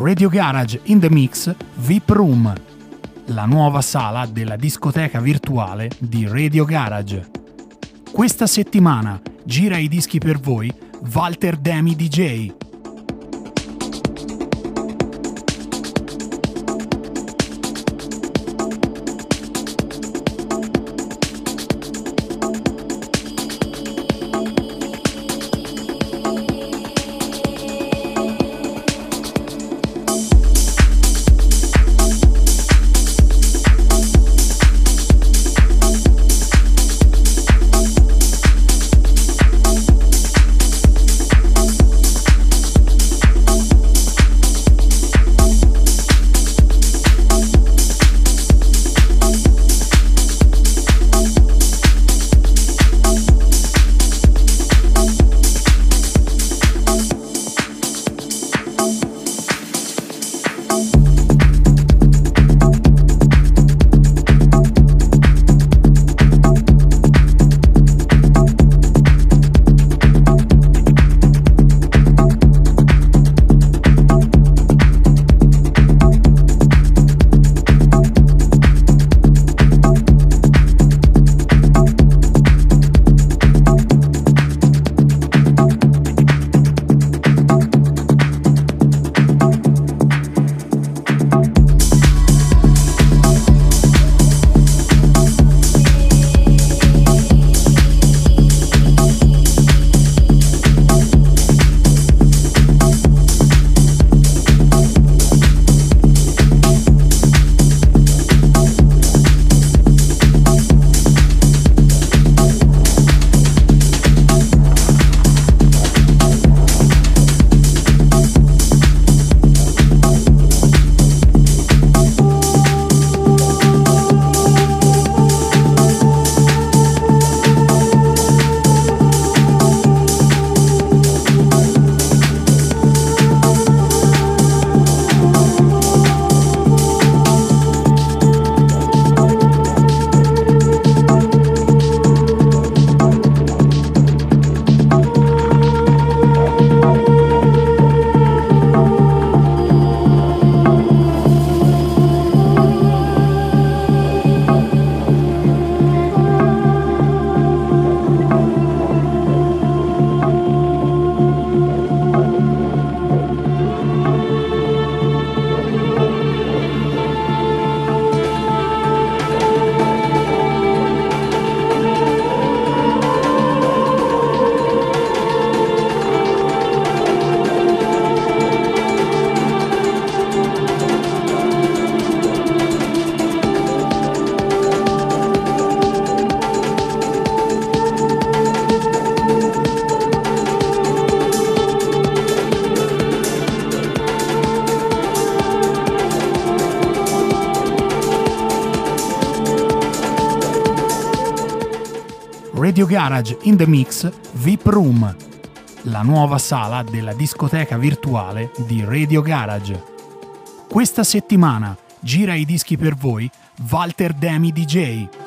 Radio Garage in the Mix VIP Room, la nuova sala della discoteca virtuale di Radio Garage. Questa settimana gira i dischi per voi Walter Demi DJ. Radio Garage in the Mix VIP Room, la nuova sala della discoteca virtuale di Radio Garage. Questa settimana gira i dischi per voi Walter Demi DJ.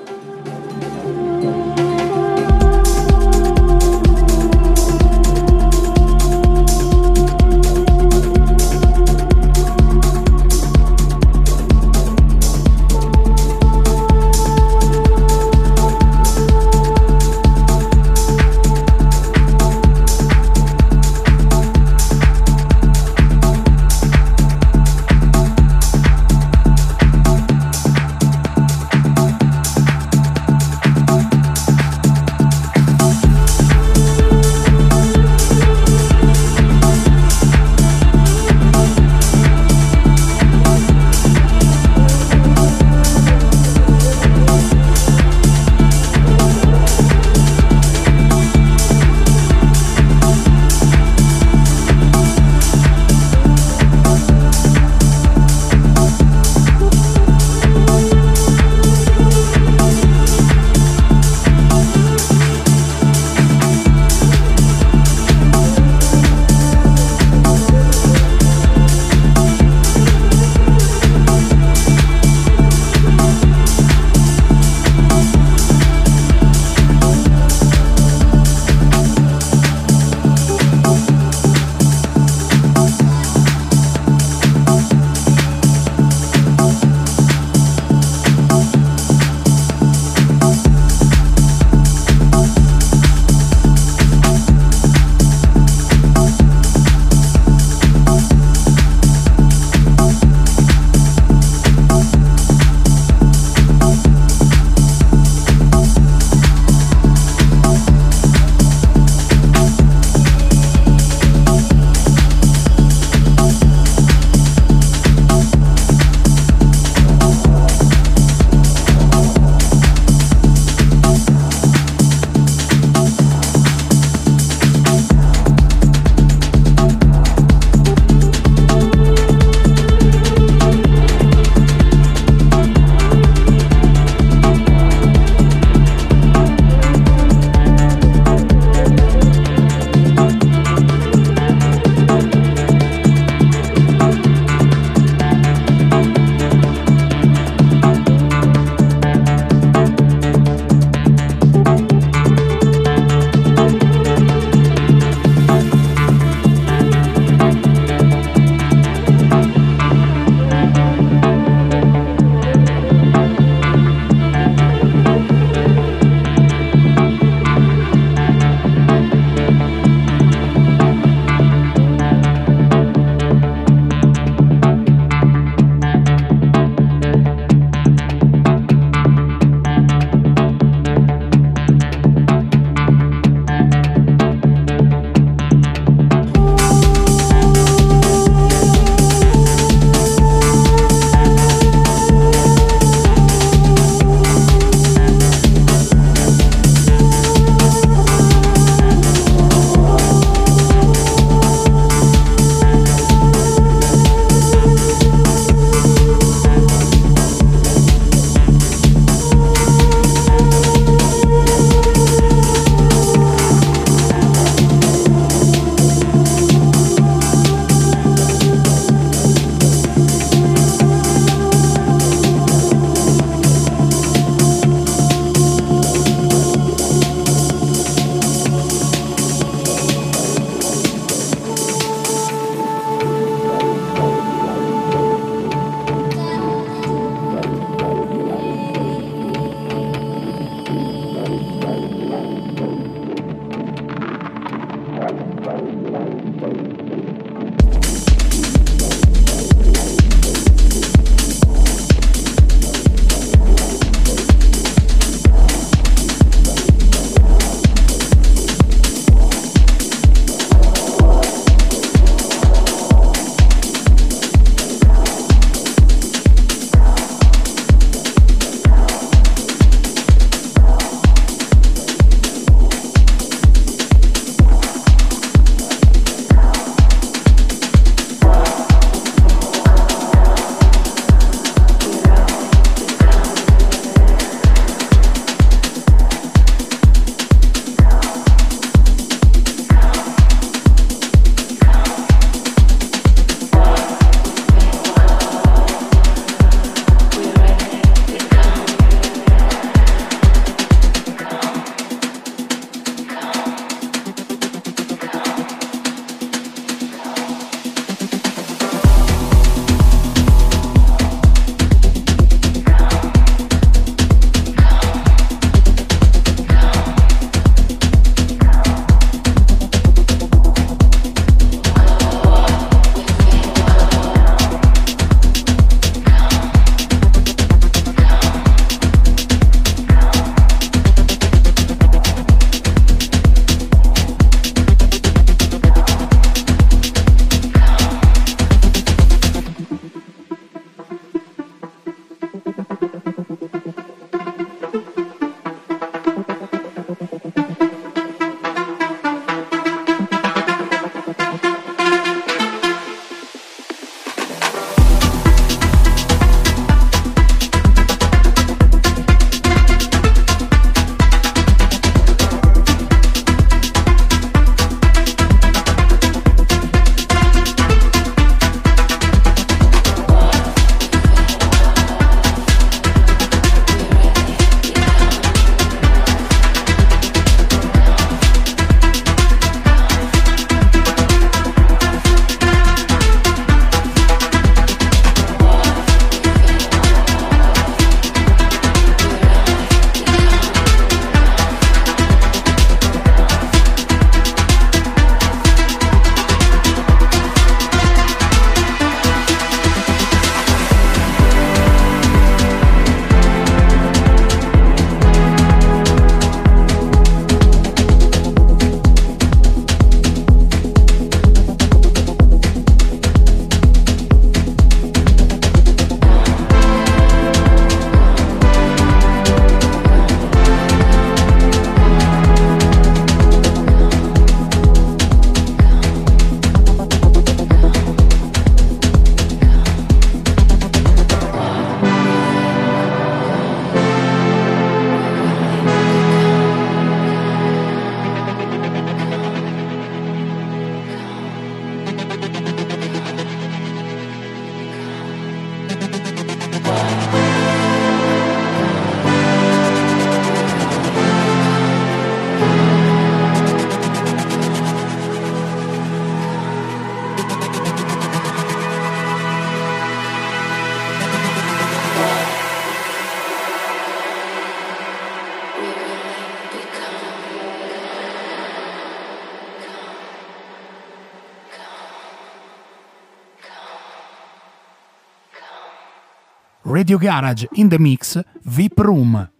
Radio Garage in the Mix VIP Room,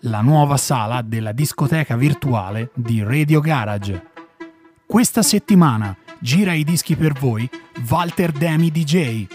la nuova sala della discoteca virtuale di Radio Garage. Questa settimana gira i dischi per voi Walter Demi DJ.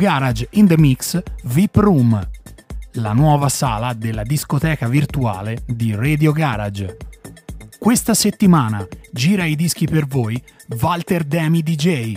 Garage in the Mix VIP Room, la nuova sala della discoteca virtuale di Radio Garage. Questa settimana gira i dischi per voi Walter Demi DJ.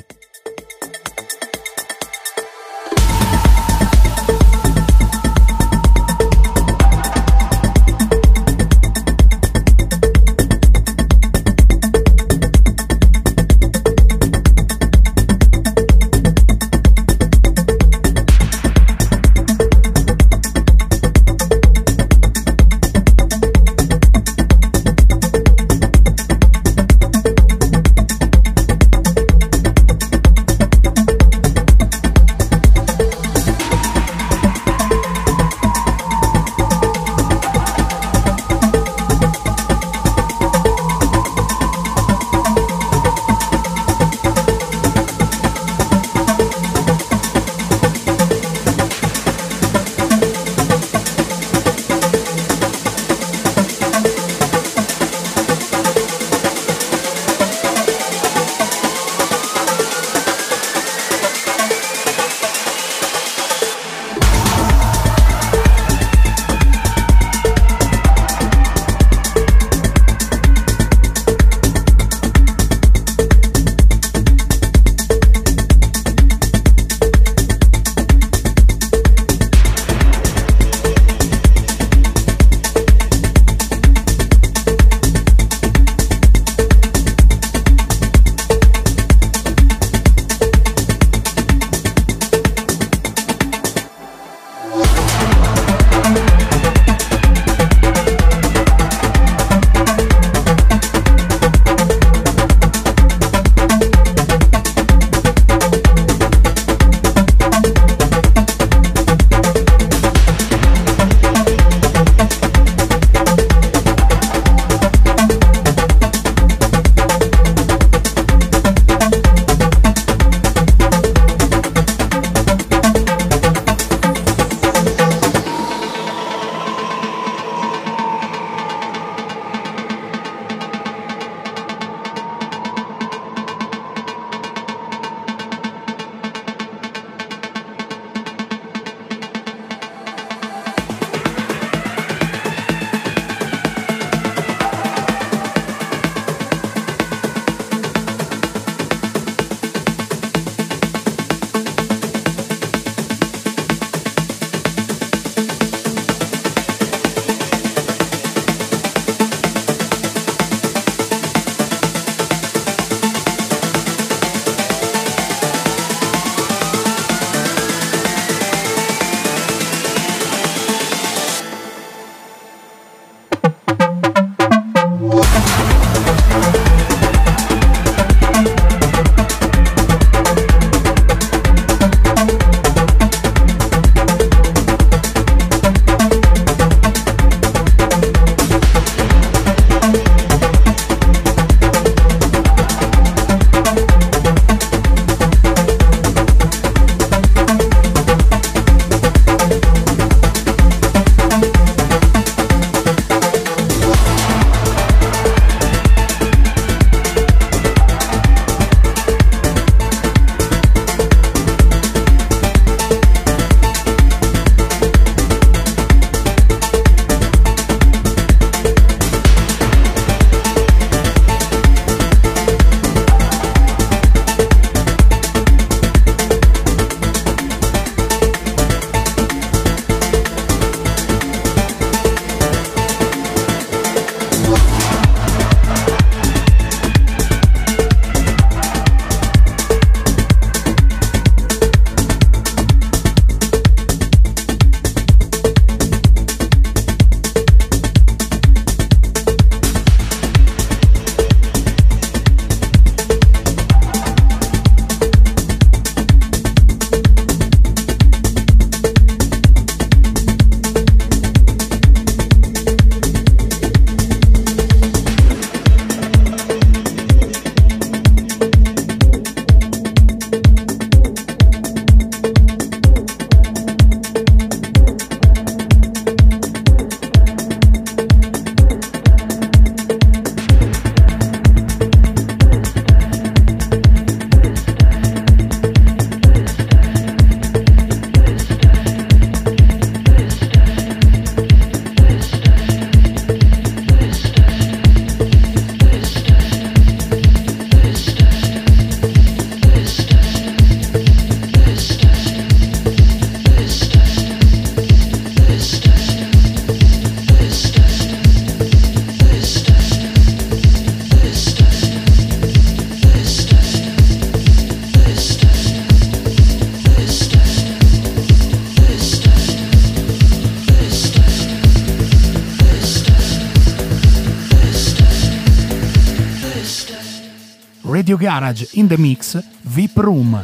Garage in the Mix VIP Room,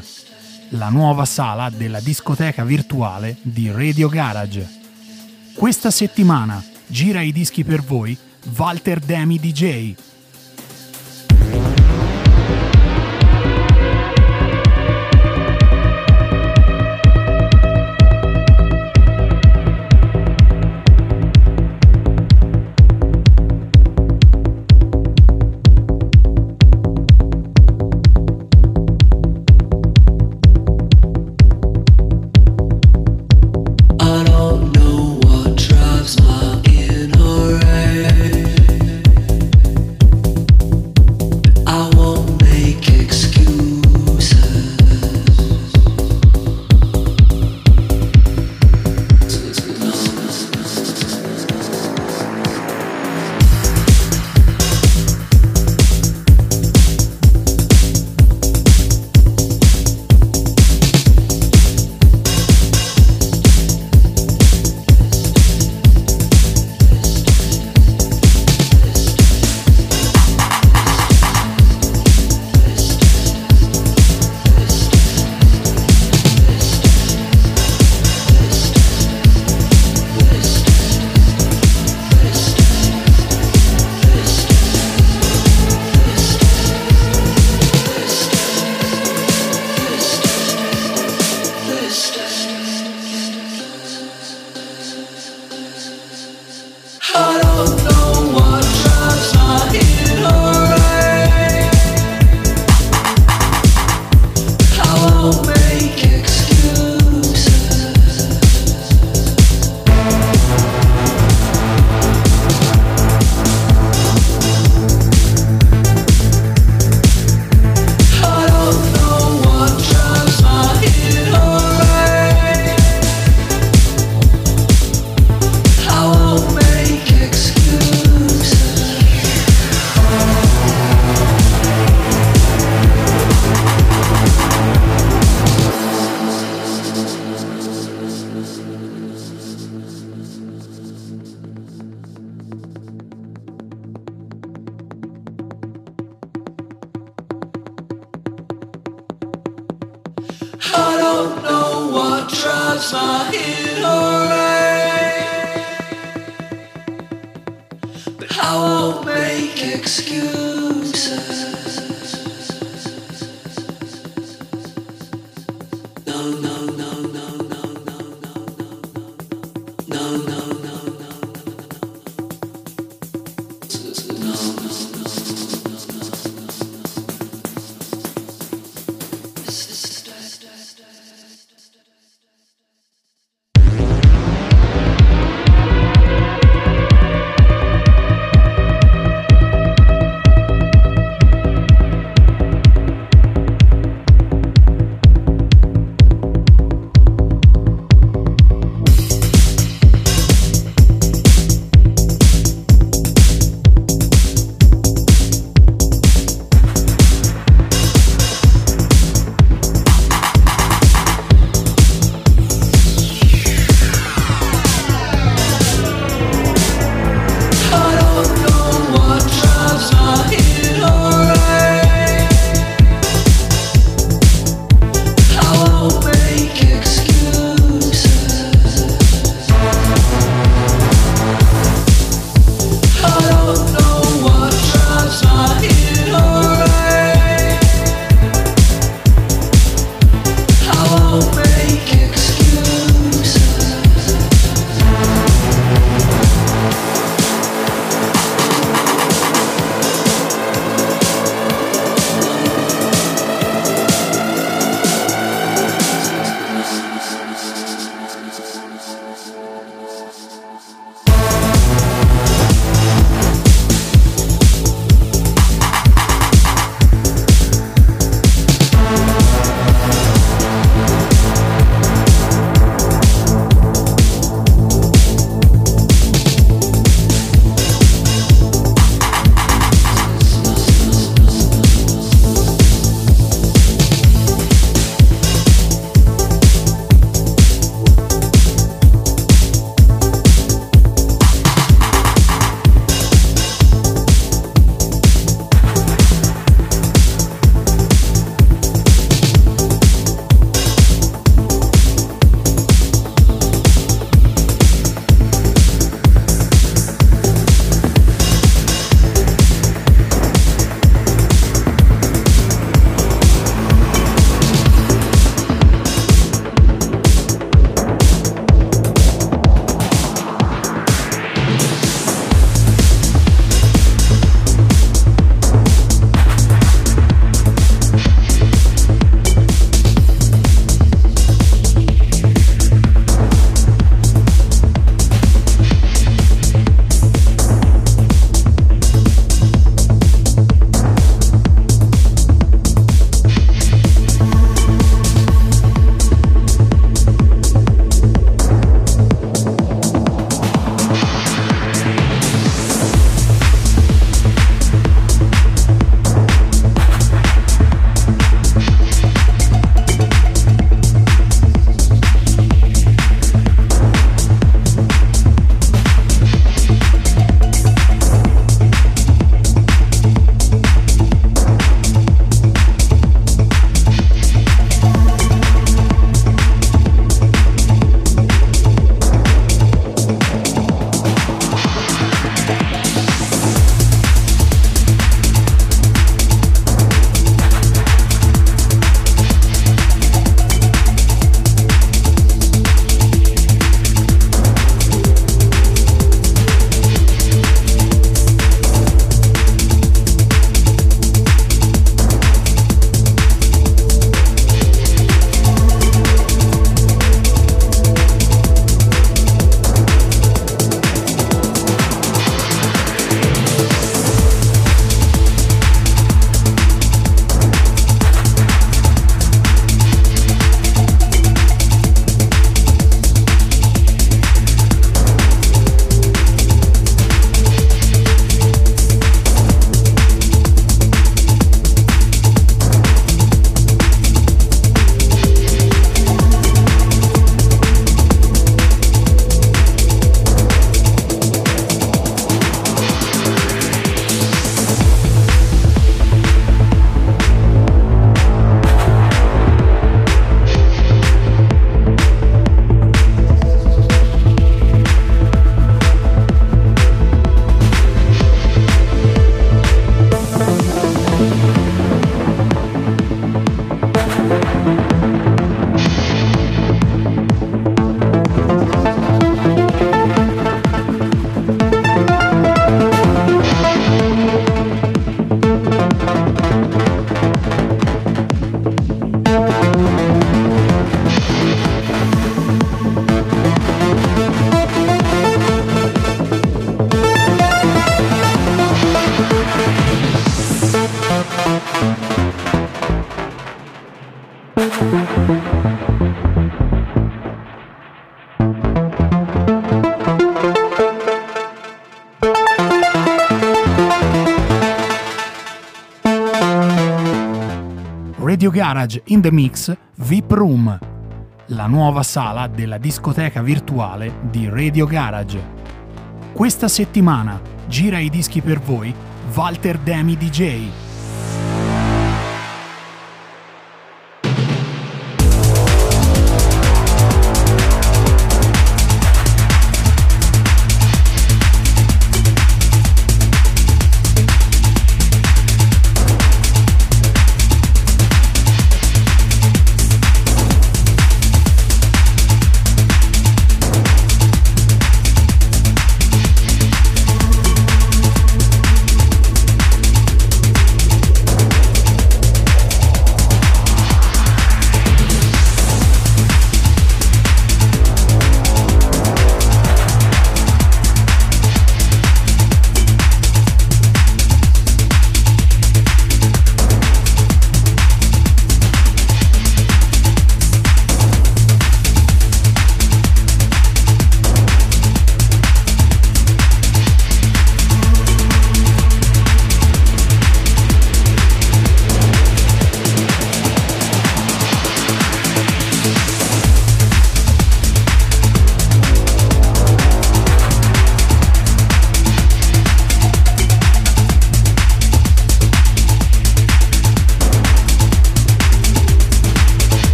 la nuova sala della discoteca virtuale di Radio Garage. Questa settimana gira i dischi per voi Walter Demi DJ. my but I won't make excuses. Garage in the Mix VIP Room, la nuova sala della discoteca virtuale di Radio Garage. Questa settimana gira i dischi per voi Walter Demi DJ.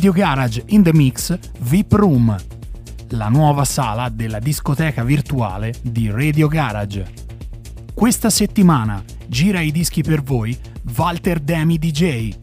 Radio Garage in the Mix VIP Room, la nuova sala della discoteca virtuale di Radio Garage. Questa settimana gira i dischi per voi Walter Demi DJ.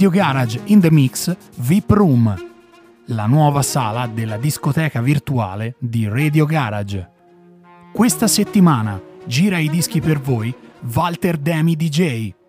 Radio Garage in the Mix VIP Room, la nuova sala della discoteca virtuale di Radio Garage. Questa settimana gira i dischi per voi Walter Demi DJ.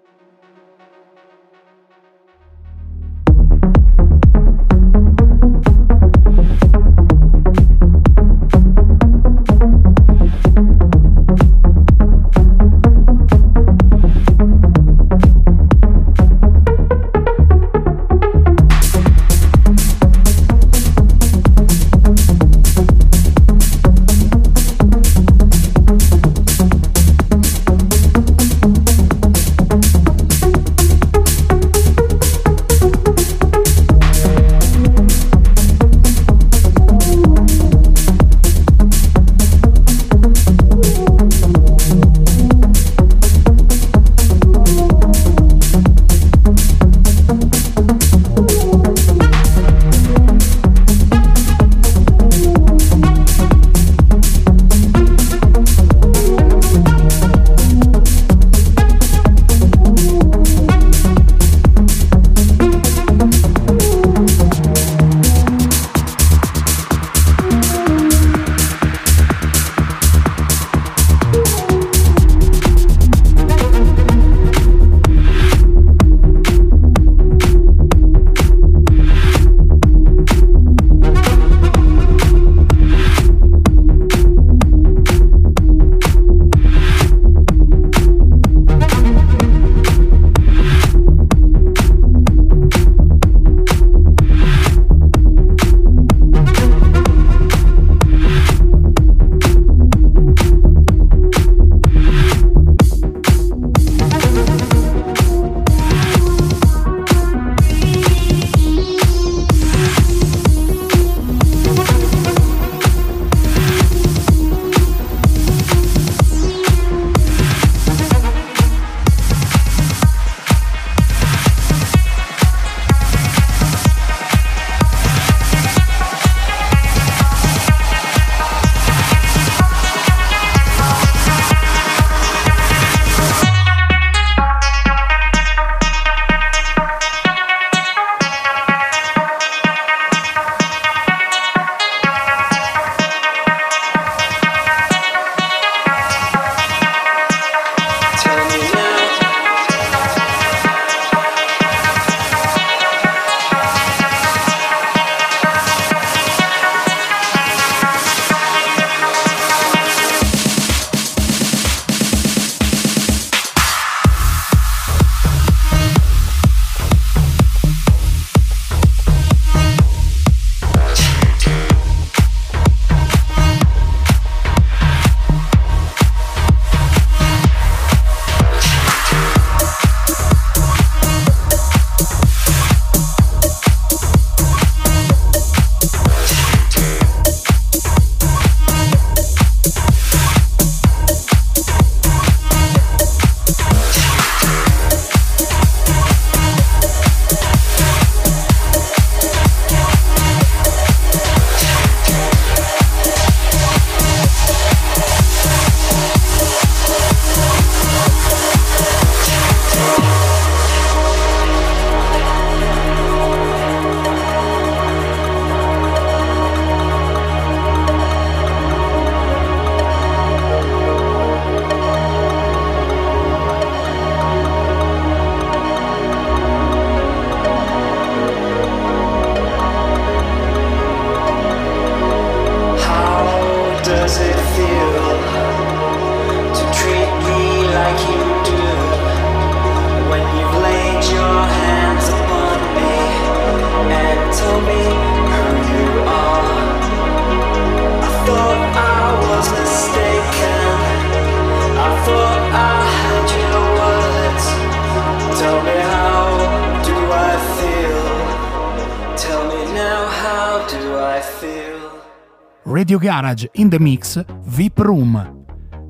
Garage in the Mix VIP Room,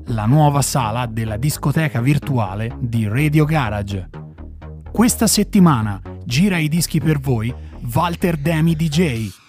la nuova sala della discoteca virtuale di Radio Garage. Questa settimana gira i dischi per voi Walter Demi DJ.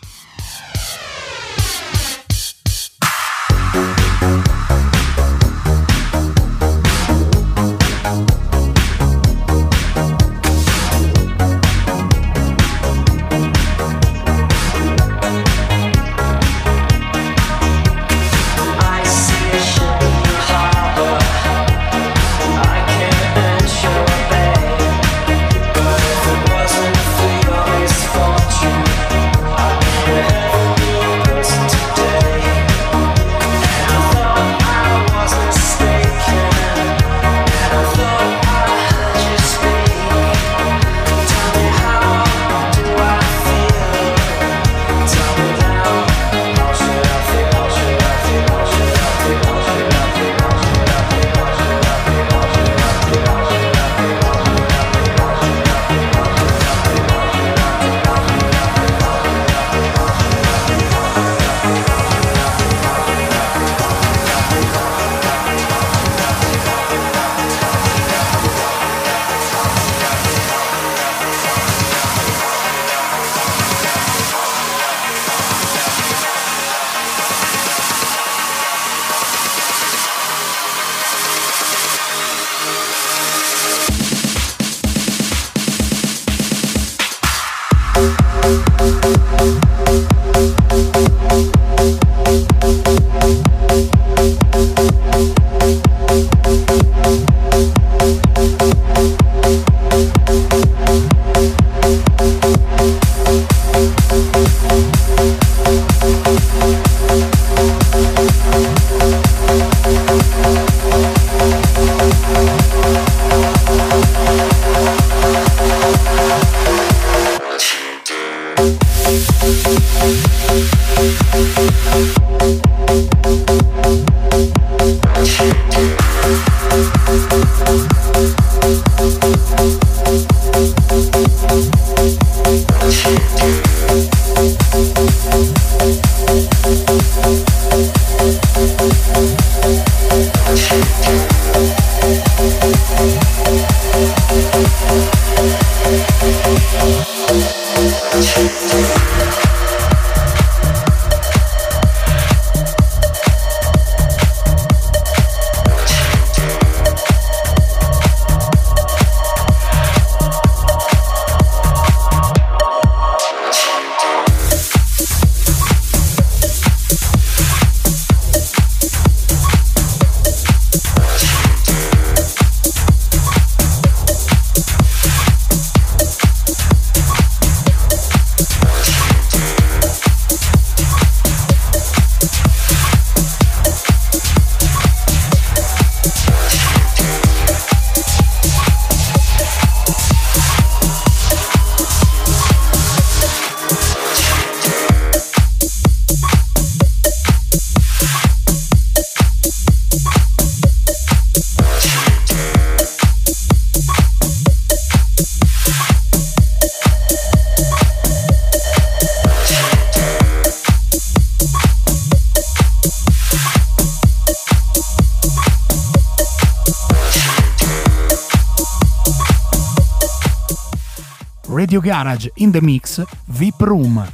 Garage in the Mix VIP Room,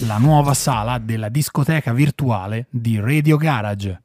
la nuova sala della discoteca virtuale di Radio Garage.